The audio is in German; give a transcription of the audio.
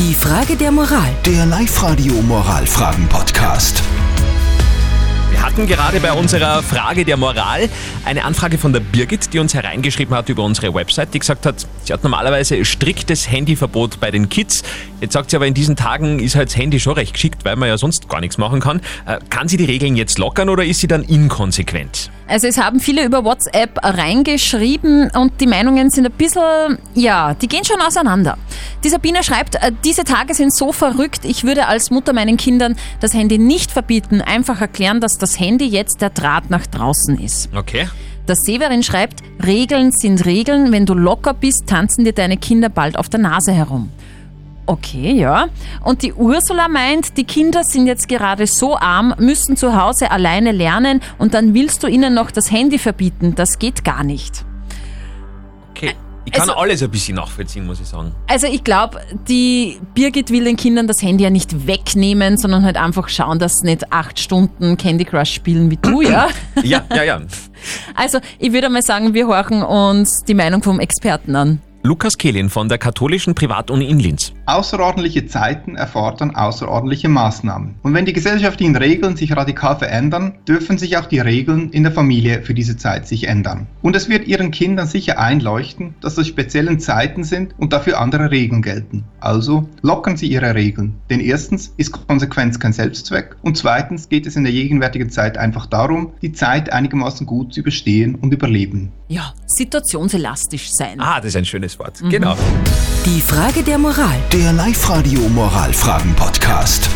Die Frage der Moral. Der Live-Radio Moralfragen-Podcast. Wir hatten gerade bei unserer Frage der Moral eine Anfrage von der Birgit, die uns hereingeschrieben hat über unsere Website, die gesagt hat, sie hat normalerweise striktes Handyverbot bei den Kids. Jetzt sagt sie aber, in diesen Tagen ist halt das Handy schon recht geschickt, weil man ja sonst gar nichts machen kann. Äh, Kann sie die Regeln jetzt lockern oder ist sie dann inkonsequent? Also es haben viele über WhatsApp reingeschrieben und die Meinungen sind ein bisschen, ja, die gehen schon auseinander. Die Sabine schreibt, äh, diese Tage sind so verrückt, ich würde als Mutter meinen Kindern das Handy nicht verbieten, einfach erklären, dass das Handy jetzt der Draht nach draußen ist. Okay. Der Severin schreibt, Regeln sind Regeln, wenn du locker bist, tanzen dir deine Kinder bald auf der Nase herum. Okay, ja. Und die Ursula meint, die Kinder sind jetzt gerade so arm, müssen zu Hause alleine lernen und dann willst du ihnen noch das Handy verbieten. Das geht gar nicht. Okay. Ich kann Also- alles ein bisschen nachvollziehen, muss ich sagen. Also ich glaube, die Birgit will den Kindern das Handy ja nicht wegnehmen, sondern halt einfach schauen, dass sie nicht acht Stunden Candy Crush spielen wie du, ja? Ja, ja, ja. Also ich würde mal sagen, wir horchen uns die Meinung vom Experten an. Lukas Kehlin von der katholischen Privatuni in Linz. Außerordentliche Zeiten erfordern außerordentliche Maßnahmen. Und wenn die gesellschaftlichen Regeln sich radikal verändern, dürfen sich auch die Regeln in der Familie für diese Zeit sich ändern. Und es wird Ihren Kindern sicher einleuchten, dass es speziellen Zeiten sind und dafür andere Regeln gelten. Also lockern Sie Ihre Regeln. Denn erstens ist Konsequenz kein Selbstzweck und zweitens geht es in der gegenwärtigen Zeit einfach darum, die Zeit einigermaßen gut zu überstehen und überleben. Ja, situationselastisch sein. Ah, das ist ein schönes Wort. Genau. Die Frage der Moral. Der Live-Radio Moralfragen-Podcast.